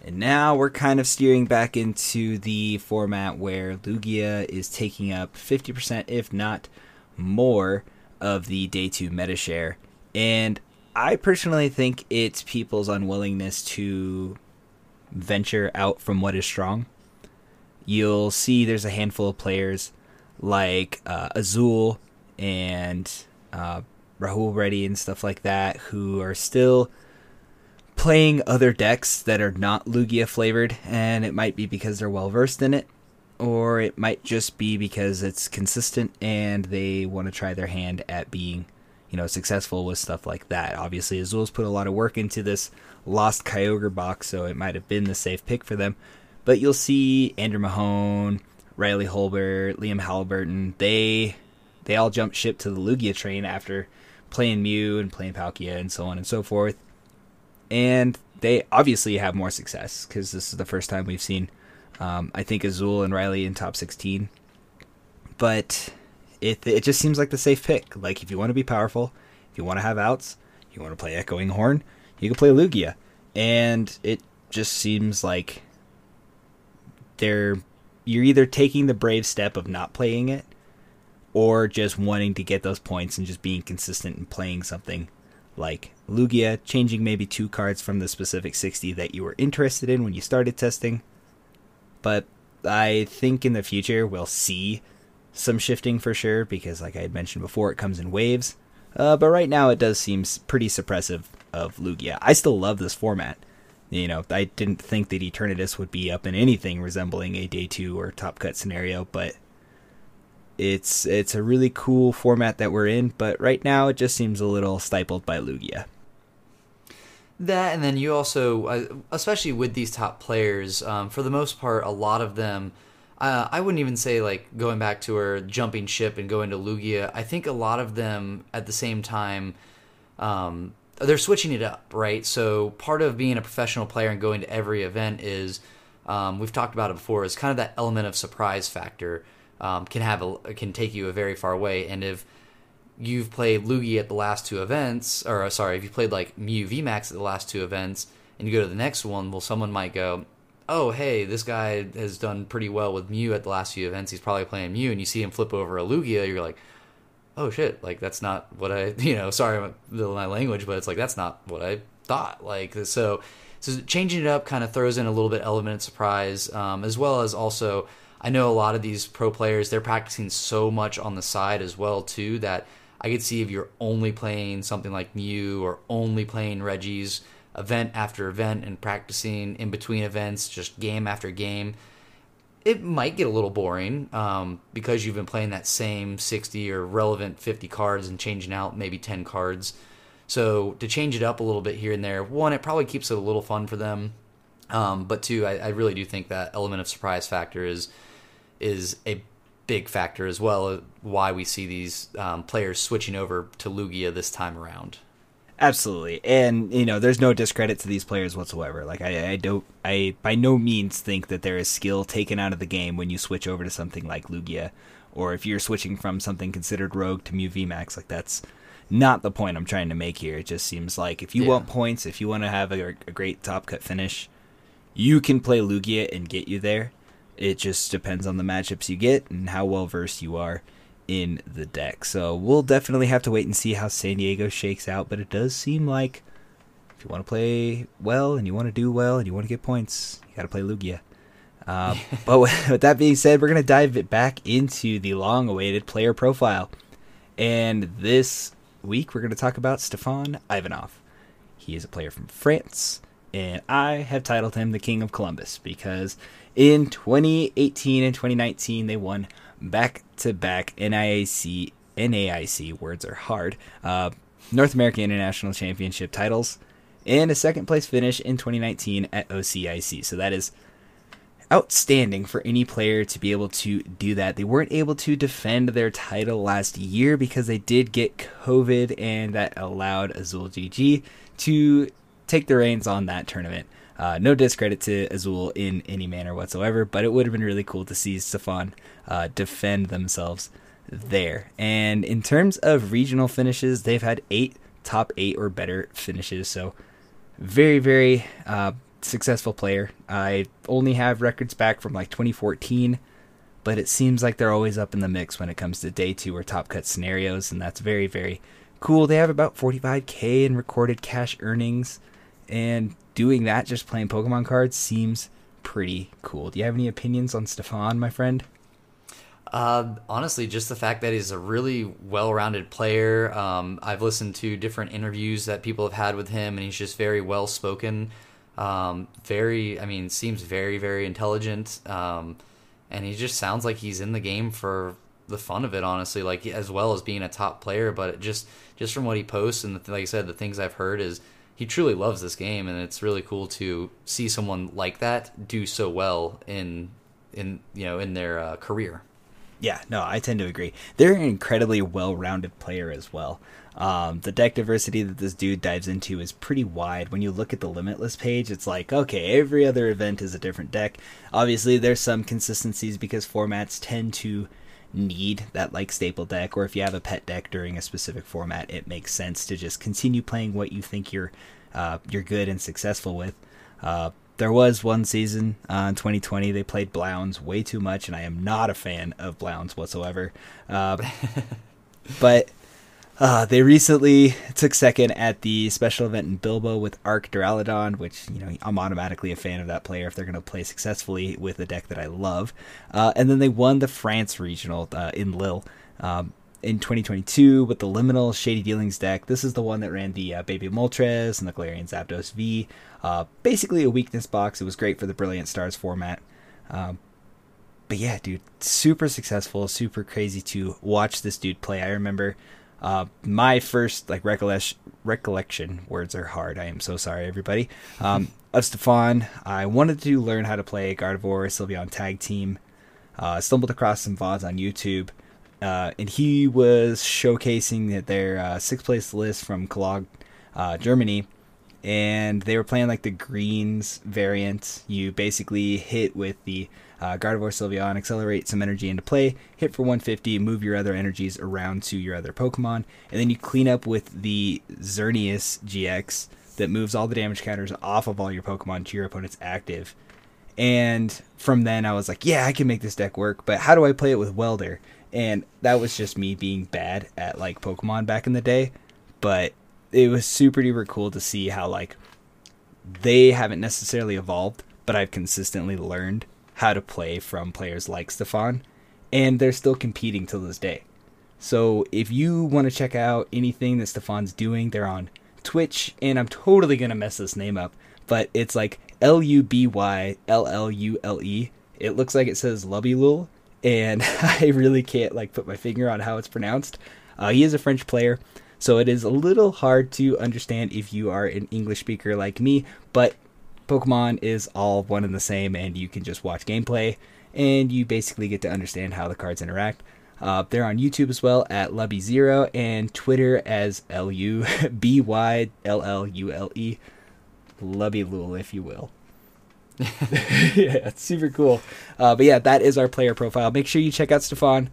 And now we're kind of steering back into the format where Lugia is taking up 50%, if not more, of the day two meta share. And I personally think it's people's unwillingness to venture out from what is strong. You'll see there's a handful of players like uh, Azul and uh, Rahul Reddy and stuff like that who are still playing other decks that are not Lugia flavored, and it might be because they're well versed in it, or it might just be because it's consistent and they want to try their hand at being, you know, successful with stuff like that. Obviously, Azul's put a lot of work into this Lost Kyogre box, so it might have been the safe pick for them. But you'll see Andrew Mahone, Riley Holbert, Liam Halliburton, they they all jumped ship to the Lugia train after playing Mew and playing Palkia and so on and so forth and they obviously have more success because this is the first time we've seen, um, I think, Azul and Riley in top 16. But it it just seems like the safe pick. Like if you want to be powerful, if you want to have outs, you want to play Echoing Horn, you can play Lugia, and it just seems like they're you're either taking the brave step of not playing it or just wanting to get those points and just being consistent and playing something like Lugia, changing maybe two cards from the specific 60 that you were interested in when you started testing. But I think in the future we'll see some shifting for sure because, like I had mentioned before, it comes in waves. Uh, but right now it does seem pretty suppressive of Lugia. I still love this format. You know, I didn't think that Eternatus would be up in anything resembling a day two or top cut scenario, but it's it's a really cool format that we're in. But right now, it just seems a little stifled by Lugia. That and then you also, uh, especially with these top players, um, for the most part, a lot of them. Uh, I wouldn't even say like going back to her jumping ship and going to Lugia. I think a lot of them at the same time um, they're switching it up, right? So part of being a professional player and going to every event is um, we've talked about it before is kind of that element of surprise factor um, can have a, can take you a very far way. And if you've played Lugia at the last two events, or uh, sorry, if you played like Mew VMAX at the last two events, and you go to the next one, well, someone might go, "Oh, hey, this guy has done pretty well with Mew at the last few events. He's probably playing Mew," and you see him flip over a Lugia, you're like, oh shit, like that's not what I, you know, sorry my language, but it's like that's not what I thought. Like so, so changing it up kind of throws in a little bit element of surprise, um, as well as also I know a lot of these pro players they're practicing so much on the side as well too that I could see if you're only playing something like Mew or only playing Regis event after event and practicing in between events, just game after game it might get a little boring um, because you've been playing that same 60 or relevant 50 cards and changing out maybe 10 cards. So to change it up a little bit here and there, one, it probably keeps it a little fun for them. Um, but two, I, I, really do think that element of surprise factor is is a big factor as well. Why we see these um, players switching over to Lugia this time around. Absolutely, and you know, there's no discredit to these players whatsoever. Like I, I don't, I by no means think that there is skill taken out of the game when you switch over to something like Lugia, or if you're switching from something considered Rogue to Mew VMAX. Like that's not the point I'm trying to make here. It just seems like if you yeah. want points, if you want to have a, a great top cut finish, you can play Lugia and get you there. It just depends on the matchups you get and how well versed you are in the deck. So we'll definitely have to wait and see how San Diego shakes out, but it does seem like if you want to play well and you want to do well and you want to get points, you got to play Lugia. Uh, but with that being said, we're going to dive it back into the long awaited player profile. And this week, we're going to talk about Stephane Ivanoff. He is a player from France, and I have titled him the King of Columbus because in 2018 and 2019, they won back to back NIAC NAIC words are hard uh, North American International Championship titles and a second place finish in 2019 at OCIC. So that is outstanding for any player to be able to do that. They weren't able to defend their title last year because they did get COVID, and that allowed Azul GG to take the reins on that tournament. Uh, no discredit to Azul in any manner whatsoever, but it would have been really cool to see Stephane uh, defend themselves there. And in terms of regional finishes, they've had eight top eight or better finishes. So very, very uh, successful player. I only have records back from like 2014, but it seems like they're always up in the mix when it comes to day two or top cut scenarios, and that's very, very cool. They have about 45k in recorded cash earnings, and doing that just playing Pokemon cards seems pretty cool. Do you have any opinions on Stephane, my friend? Uh, honestly, just the fact that he's a really well-rounded player. Um, I've listened to different interviews that people have had with him, and he's just very well-spoken. Um, very, I mean, seems very, very intelligent. Um, and he just sounds like he's in the game for the fun of it, honestly. Like as well as being a top player, but just just from what he posts and the, like I said, the things I've heard is he truly loves this game, and it's really cool to see someone like that do so well in in you know in their uh, career. Yeah, no, I tend to agree. They're an incredibly well-rounded player as well. Um, the deck diversity that this dude dives into is pretty wide. When you look at the limitless page, it's like, okay, every other event is a different deck. Obviously, there's some consistencies because formats tend to need that like staple deck or if you have a pet deck during a specific format it makes sense to just continue playing what you think you're uh, you're good and successful with uh, there was one season uh, in 2020 they played Blounds way too much, and I am not a fan of Blounds whatsoever. Uh, but uh, they recently took second at the special event in Bilbao with Arc Duraludon, which you know I'm automatically a fan of that player if they're going to play successfully with a deck that I love. Uh, and then they won the France regional uh, in Lille. Um, in 2022 with the Liminal Shady Dealings deck. This is the one that ran the uh, Baby Moltres and the Galarian Zapdos V. Uh, basically a weakness box. It was great for the Brilliant Stars format. Um, but yeah, dude, super successful, super crazy to watch this dude play. I remember uh, my first like recollection, recollection words are hard. I am so sorry, everybody. Um, of Stephane, I wanted to learn how to play Gardevoir Sylveon tag team. Uh, stumbled across some VODs on YouTube uh, and he was showcasing their uh, sixth place list from Cologne, uh, Germany, and they were playing like the greens variant. You basically hit with the uh, Gardevoir Sylveon, accelerate some energy into play, hit for 150, move your other energies around to your other Pokemon, and then you clean up with the Xerneas GX that moves all the damage counters off of all your Pokemon to your opponent's active. And from then, I was like, yeah, I can make this deck work, but how do I play it with Welder? and that was just me being bad at like Pokemon back in the day. But it was super duper cool to see how like they haven't necessarily evolved, but I've consistently learned how to play from players like Stephane, and they're still competing till this day. So if you want to check out anything that Stephane's doing, they're on Twitch, and I'm totally gonna mess this name up, but it's like L U B Y L L U L E. It looks like it says Lubby and I really can't like put my finger on how it's pronounced. Uh, he is a French player, so it is a little hard to understand if you are an English speaker like me. But Pokemon is all one and the same, and you can just watch gameplay, and you basically get to understand how the cards interact. Uh, they're on YouTube as well at Lubby Zero and Twitter as L U B Y L L U L E, Lubby Lul, if you will. yeah, it's super cool. Uh, but yeah, that is our player profile. Make sure you check out Stephane.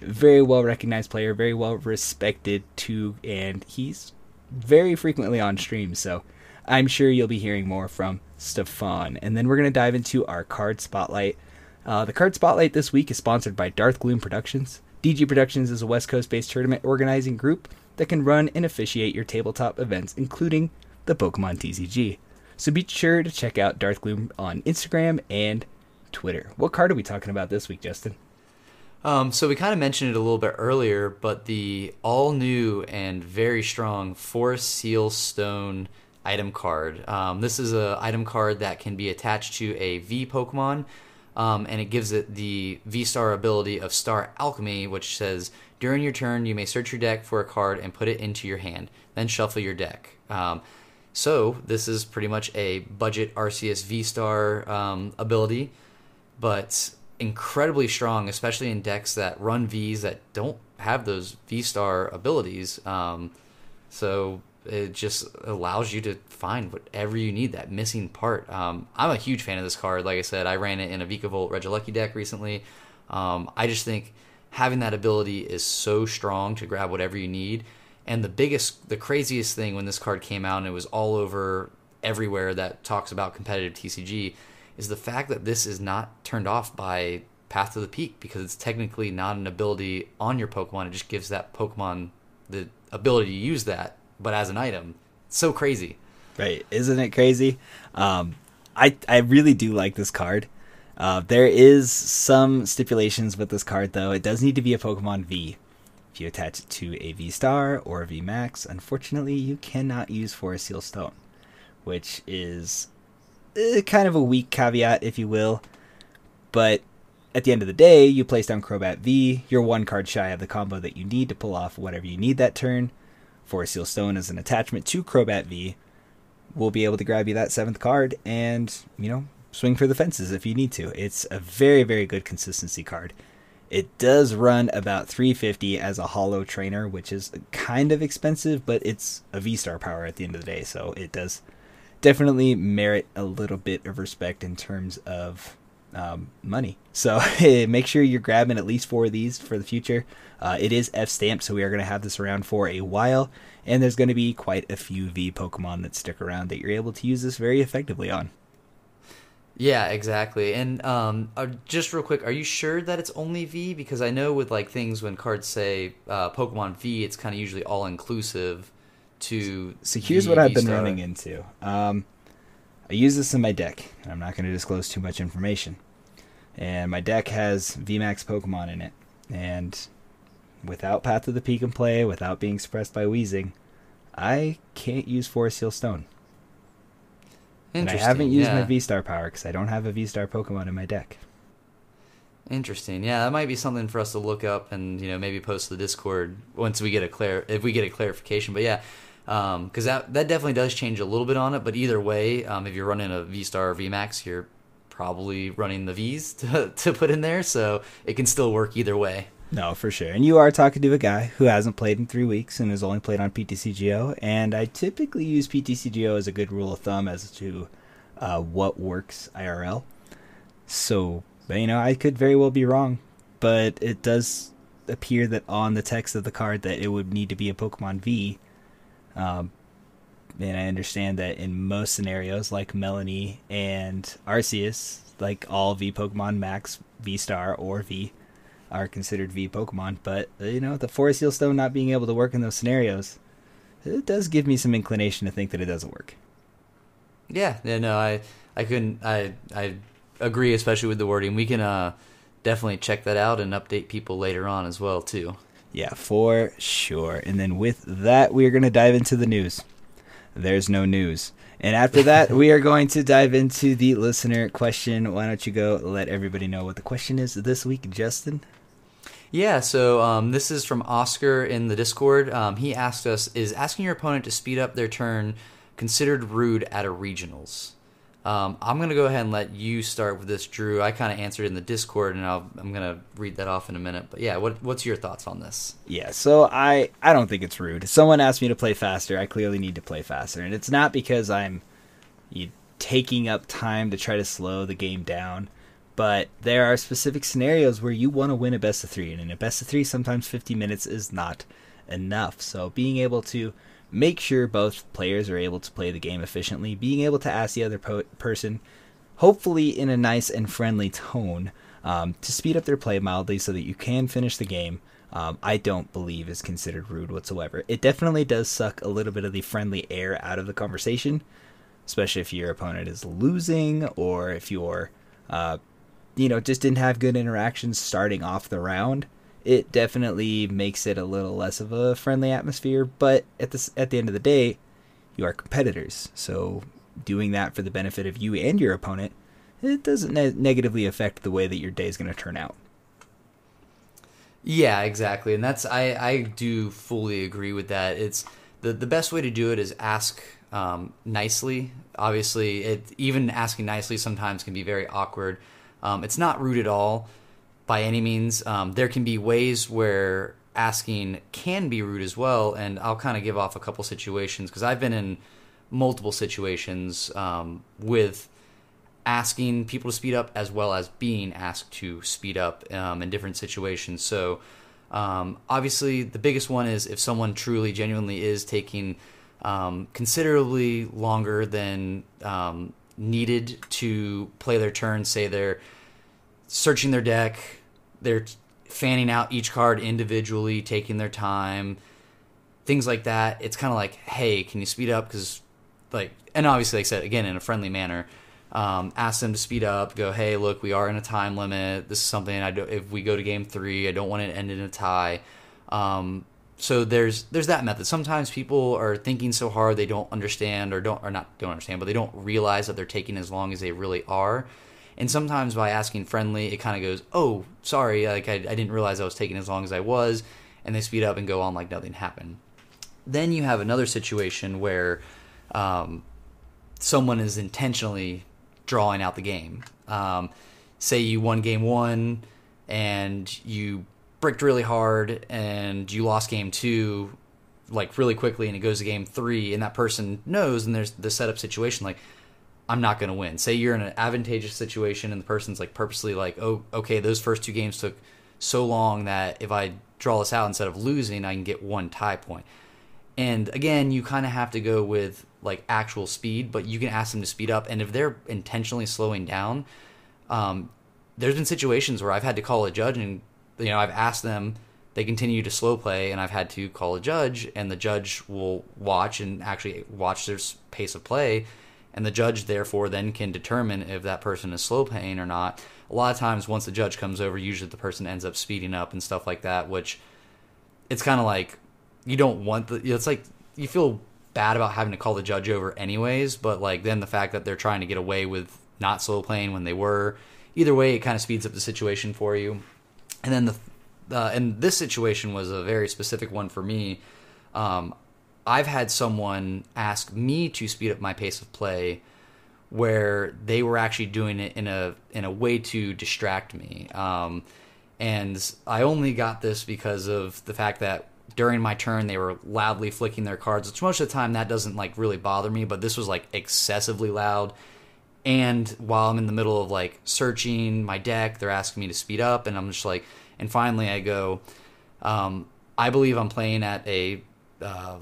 Very well recognized player, very well respected too, and he's very frequently on stream. So I'm sure you'll be hearing more from Stephane. And then we're gonna dive into our card spotlight. Uh, the card spotlight this week is sponsored by Darth Gloom Productions. DG Productions is a West Coast based tournament organizing group that can run and officiate your tabletop events, including the Pokemon TCG. So be sure to check out Darth Gloom on Instagram and Twitter. What card are we talking about this week, Justin? Um, so we kind of mentioned it a little bit earlier, but the all new and very strong Forest Seal Stone item card. Um, this is a item card that can be attached to a V Pokemon, um, and it gives it the V Star ability of Star Alchemy, which says during your turn you may search your deck for a card and put it into your hand, then shuffle your deck. Um, so this is pretty much a budget Arceus V Star um, ability, but incredibly strong, especially in decks that run Vs that don't have those V Star abilities. Um, so it just allows you to find whatever you need that missing part. Um, I'm a huge fan of this card. Like I said, I ran it in a Vikavolt Regieleki deck recently. Um, I just think having that ability is so strong to grab whatever you need. And the biggest, the craziest thing when this card came out and it was all over everywhere that talks about competitive TCG is the fact that this is not turned off by Path to the Peak because it's technically not an ability on your Pokemon. It just gives that Pokemon the ability to use that, but as an item. So crazy. Right. Isn't it crazy? Um, I, I really do like this card. Uh, there is some stipulations with this card, though. It does need to be a Pokemon V. If you attach it to a V Star or a V Max, unfortunately, you cannot use Forest Seal Stone, which is uh, kind of a weak caveat, if you will. But at the end of the day, you place down Crobat V, you're one card shy of the combo that you need to pull off whatever you need that turn. Forest Seal Stone as an attachment to Crobat V will be able to grab you that seventh card and, you know, swing for the fences if you need to. It's a very, very good consistency card. It does run about 350 as a holo trainer, which is kind of expensive, but it's a V star power at the end of the day, so it does definitely merit a little bit of respect in terms of um, money. So make sure you're grabbing at least four of these for the future. Uh, it is F stamped, so we are going to have this around for a while, and there's going to be quite a few V Pokemon that stick around that you're able to use this very effectively on. Yeah, exactly. And um, uh, just real quick, are you sure that it's only V? Because I know with like things when cards say uh, Pokemon V, it's kind of usually all inclusive to. So here's V, what I've been running into. Um, I use this in my deck, I'm not going to disclose too much information. And my deck has VMAX Pokemon in it, and without Path of the Peak in play, without being suppressed by Wheezing, I can't use Forest Seal Stone. And I haven't used yeah. my V Star power because I don't have a V Star Pokemon in my deck. Interesting. Yeah, that might be something for us to look up and you know maybe post to the Discord once we get a clar if we get a clarification. But yeah, because that that definitely does change a little bit on it. But either way, um, if you're running a V Star or V Max, you're probably running the V's to to put in there, so it can still work either way. No, for sure. And you are talking to a guy who hasn't played in three weeks and has only played on PTCGO. And I typically use PTCGO as a good rule of thumb as to uh, what works IRL. So, you know, I could very well be wrong, but it does appear that on the text of the card that it would need to be a Pokemon V. Um, and I understand that in most scenarios, like Melony and Arceus, like all V Pokemon Max, V Star, or V, are considered V Pokemon. But uh, you know, the Forest Seal Stone not being able to work in those scenarios, it does give me some inclination to think that it doesn't work. Yeah, yeah, no, I I couldn't I I agree, especially with the wording. We can uh definitely check that out and update people later on as well too. Yeah, for sure. And then with that, we are going to dive into the news. There's no news. And after that, we are going to dive into the listener question. Why don't you go let everybody know what the question is this week, Justin? Yeah, so um, this is from Oscar in the Discord. Um, he asked us Is asking your opponent to speed up their turn considered rude at a regionals? Um, I'm going to go ahead and let you start with this, Drew. I kind of answered in the Discord, and I'll, I'm going to read that off in a minute. But yeah, what, what's your thoughts on this? Yeah, so I I don't think it's rude. Someone asked me to play faster, I clearly need to play faster, and it's not because I'm you, taking up time to try to slow the game down. But there are specific scenarios where you want to win a best of three, and in a best of three, sometimes 50 minutes is not enough. So being able to make sure both players are able to play the game efficiently, being able to ask the other po- person, hopefully in a nice and friendly tone, um, to speed up their play mildly so that you can finish the game. Um, I don't believe is considered rude whatsoever. It definitely does suck a little bit of the friendly air out of the conversation, especially if your opponent is losing or if you're, uh, you know, just didn't have good interactions starting off the round. It definitely makes it a little less of a friendly atmosphere. But at the at the end of the day, you are competitors, so doing that for the benefit of you and your opponent, it doesn't ne- negatively affect the way that your day is going to turn out. Yeah, exactly, and that's I I do fully agree with that. It's the the best way to do it is ask um, nicely. Obviously, it even asking nicely sometimes can be very awkward. Um, it's not rude at all by any means. Um, there can be ways where asking can be rude as well, and I'll kind of give off a couple situations because I've been in multiple situations um, with asking people to speed up as well as being asked to speed up um, in different situations. So, um, obviously, the biggest one is if someone truly, genuinely is taking um, considerably longer than um, needed to play their turn. Say they're searching their deck, they're fanning out each card individually, taking their time, things like that. It's kind of like, hey, can you speed up? Because, like, and obviously, like I said, again, in a friendly manner um, ask them to speed up. Go, hey, look, we are in a time limit. This is something I do. If we go to game three, I don't want it to end in a tie. Um, so there's there's that method. Sometimes people are thinking so hard they don't understand or don't or not don't understand, but they don't realize that they're taking as long as they really are. And sometimes by asking friendly, it kind of goes, oh, sorry, like I, I didn't realize I was taking as long as I was, and they speed up and go on like nothing happened. Then you have another situation where um, someone is intentionally drawing out the game. Um, say you won game one and you bricked really hard and you lost game two like really quickly and it goes to game three and that person knows and there's the setup situation like I'm not going to win. Say you're in an advantageous situation and the person's like purposely like, oh, okay, those first two games took so long that if I draw this out instead of losing, I can get one tie point. And again, you kind of have to go with like actual speed, but you can ask them to speed up. And if they're intentionally slowing down, um, there's been situations where I've had to call a judge, and you know I've asked them. They continue to slow play, and I've had to call a judge, and the judge will watch and actually watch their pace of play, and the judge therefore then can determine if that person is slow playing or not. A lot of times, once the judge comes over, usually the person ends up speeding up and stuff like that, which it's kind of like you don't want the. It's like you feel bad about having to call the judge over anyways, but like then the fact that they're trying to get away with not slow playing when they were, either way, it kind of speeds up the situation for you. And then the uh, and this situation was a very specific one for me. Um, I've had someone ask me to speed up my pace of play, where they were actually doing it in a in a way to distract me. Um, and I only got this because of the fact that during my turn they were loudly flicking their cards. Which most of the time that doesn't like really bother me, but this was like excessively loud. And while I'm in the middle of like searching my deck, they're asking me to speed up, and I'm just like and finally, I go, um, I believe I'm playing at a. Uh,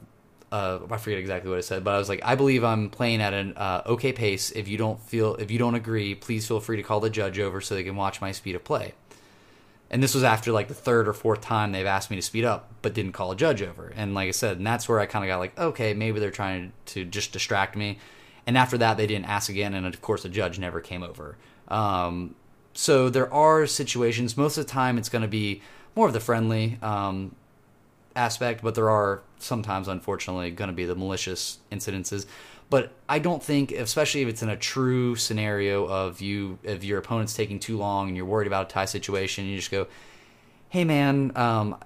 uh, I forget exactly what I said, but I was like, I believe I'm playing at an uh, okay pace. If you don't feel, if you don't agree, please feel free to call the judge over so they can watch my speed of play. And this was after like the third or fourth time they've asked me to speed up, but didn't call a judge over. And like I said, and that's where I kind of got like, okay, maybe they're trying to just distract me. And after that, they didn't ask again, and of course, the judge never came over. Um, so there are situations. Most of the time, it's going to be more of the friendly um, aspect, but there are sometimes, unfortunately, going to be the malicious incidences. But I don't think, especially if it's in a true scenario of you, if your opponent's taking too long and you're worried about a tie situation, you just go, "Hey, man, um,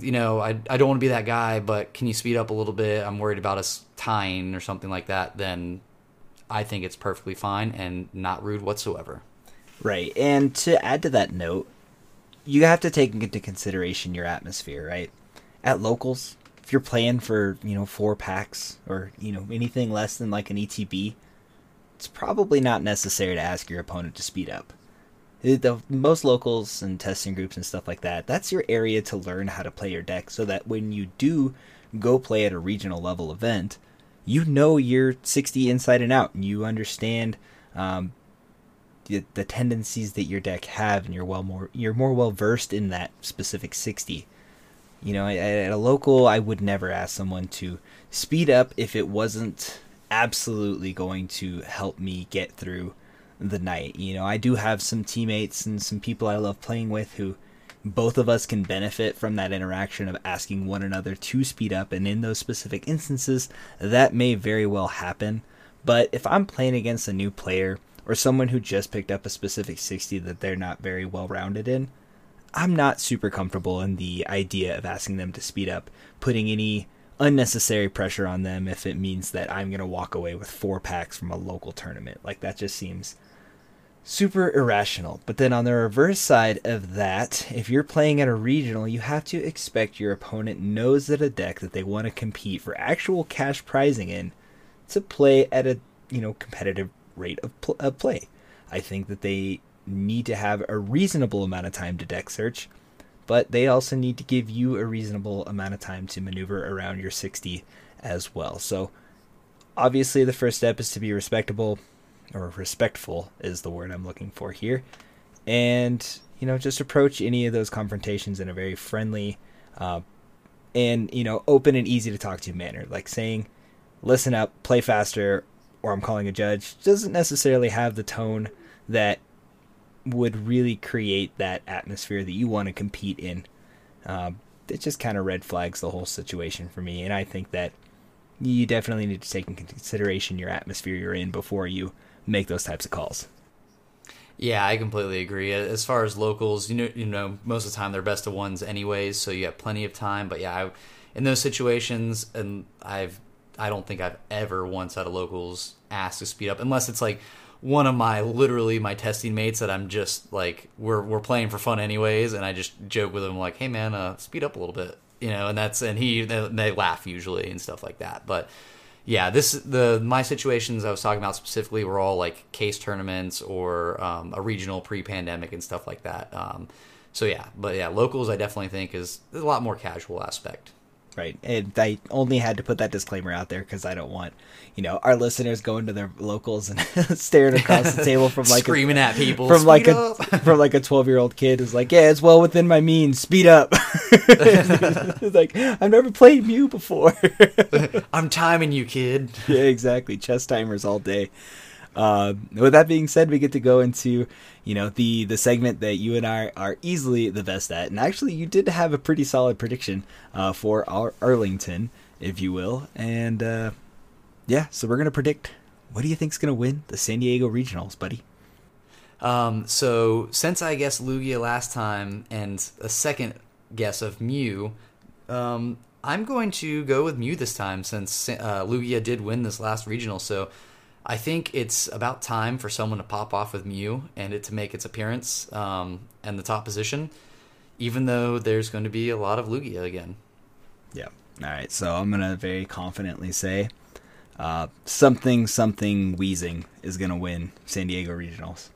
you know, I I don't want to be that guy, but can you speed up a little bit? I'm worried about us tying or something like that." Then I think it's perfectly fine and not rude whatsoever. Right. And to add to that note, you have to take into consideration your atmosphere, right? At locals, if you're playing for, you know, four packs or, you know, anything less than like an ETB, it's probably not necessary to ask your opponent to speed up. The most locals and testing groups and stuff like that, that's your area to learn how to play your deck so that when you do go play at a regional level event, you know your 60 inside and out and you understand um, the, the tendencies that your deck have, and you're well more you're more well versed in that specific sixty. You know, at a local, I would never ask someone to speed up if it wasn't absolutely going to help me get through the night. You know, I do have some teammates and some people I love playing with who both of us can benefit from that interaction of asking one another to speed up, and in those specific instances, that may very well happen. But if I'm playing against a new player or someone who just picked up a specific 60 that they're not very well rounded in, I'm not super comfortable in the idea of asking them to speed up, putting any unnecessary pressure on them if it means that I'm going to walk away with four packs from a local tournament. Like that just seems super irrational. But then on the reverse side of that, if you're playing at a regional, you have to expect your opponent knows that a deck that they want to compete for actual cash prizing in to play at a, you know, competitive rate of, pl- of play. I think that they need to have a reasonable amount of time to deck search, but they also need to give you a reasonable amount of time to maneuver around your 60 as well. So, obviously, the first step is to be respectable, or respectful is the word I'm looking for here, and you know, just approach any of those confrontations in a very friendly, uh, and you know, open and easy to talk to manner, like saying, "Listen up, play faster," or I'm calling a judge doesn't necessarily have the tone that would really create that atmosphere that you want to compete in. Um, it just kind of red flags the whole situation for me, and I think that you definitely need to take into consideration your atmosphere you're in before you make those types of calls. Yeah, I completely agree. As far as locals, you know, you know, most of the time they're best of ones anyways, so you have plenty of time. But yeah, I, in those situations, and I've I don't think I've ever once had a locals ask to speed up unless it's like one of my literally my testing mates that I'm just like we're we're playing for fun anyways, and I just joke with him like, "Hey man, uh, speed up a little bit," you know, and that's and he they, laugh usually and stuff like that. But yeah, this the my situations I was talking about specifically were all like case tournaments or um, a regional pre-pandemic and stuff like that. Um, so yeah, but yeah, locals I definitely think is a lot more casual aspect. Right. And I only had to put that disclaimer out there because I don't want, you know, our listeners going to their locals and staring across the table from like screaming a, at people from like up. a from like a twelve year old kid who's like, yeah, it's well within my means. Speed up. it's like I've never played Mew before. I'm timing you, kid. yeah, exactly. Chess timers all day. Uh, with that being said, we get to go into you know the the segment that you and I are easily the best at, and actually you did have a pretty solid prediction uh, for our Arlington, if you will, and uh, yeah, so we're gonna predict. What do you think's gonna win the San Diego Regionals, buddy? Um, so since I guessed Lugia last time and a second guess of Mew, um, I'm going to go with Mew this time since uh, Lugia did win this last regional. So I think it's about time for someone to pop off with Mew and it to make its appearance um, and the top position, even though there's going to be a lot of Lugia again. Yeah. All right. So I'm gonna very confidently say uh, something something wheezing is gonna win San Diego Regionals.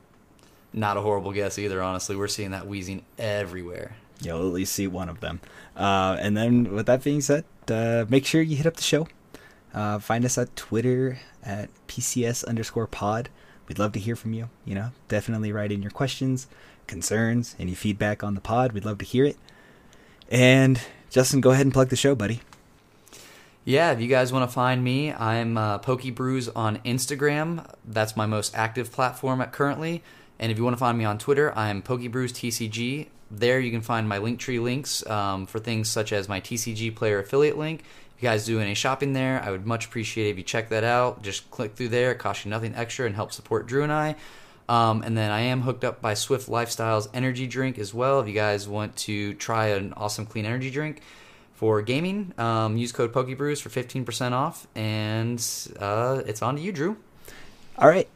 Not a horrible guess either. Honestly, we're seeing that wheezing everywhere. You'll at least see one of them. Uh, and then, with that being said, uh, make sure you hit up the show. Uh, find us at Twitter at PCS underscore pod. We'd love to hear from you. You know, definitely write in your questions, concerns, any feedback on the pod. We'd love to hear it. And Justin, go ahead and plug the show, buddy. Yeah, if you guys want to find me, I'm uh, PokeBrews on Instagram. That's my most active platform at currently. And if you want to find me on Twitter, I'm PokeBrews TCG. There you can find my Linktree links um, for things such as my TCG player affiliate link. You guys do any shopping there, I would much appreciate if you check that out. Just click through there; it costs you nothing extra and helps support Drew and I. Um, and then I am hooked up by Swift Lifestyles energy drink as well. If you guys want to try an awesome clean energy drink for gaming, um, use code PokeBrews for 15% off. And uh, it's on to you, Drew. All right.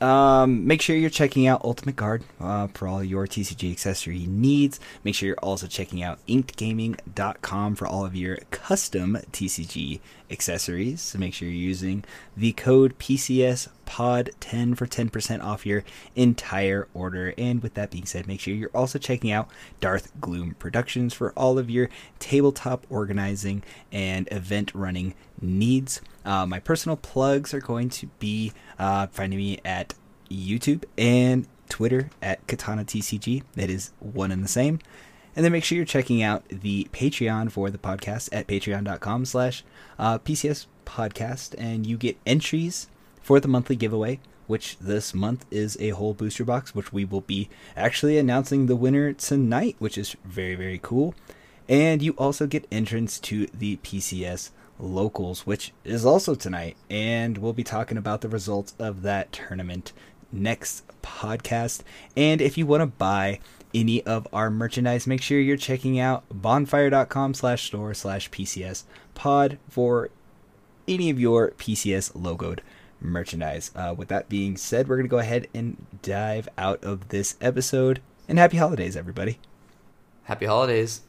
Um, make sure you're checking out Ultimate Guard uh, for all your TCG accessory needs. Make sure you're also checking out inkedgaming.com for all of your custom TCG accessories. So make sure you're using the code PCS Pod 10 for 10% off your entire order. And with that being said, make sure you're also checking out Darth Gloom Productions for all of your tabletop organizing and event running needs. Uh, my personal plugs are going to be uh, finding me at YouTube and Twitter at Katana TCG. That is one and the same. And then make sure you're checking out the Patreon for the podcast at patreon.com slash uh, PCS podcast. And you get entries for the monthly giveaway, which this month is a whole booster box, which we will be actually announcing the winner tonight, which is very, very cool. And you also get entrance to the PCS locals, which is also tonight. And we'll be talking about the results of that tournament next podcast. And if you want to buy any of our merchandise, make sure you're checking out bonfire.com slash store slash PCS pod for any of your PCS logoed merchandise. Uh, with that being said, we're going to go ahead and dive out of this episode. And happy holidays, everybody. Happy holidays.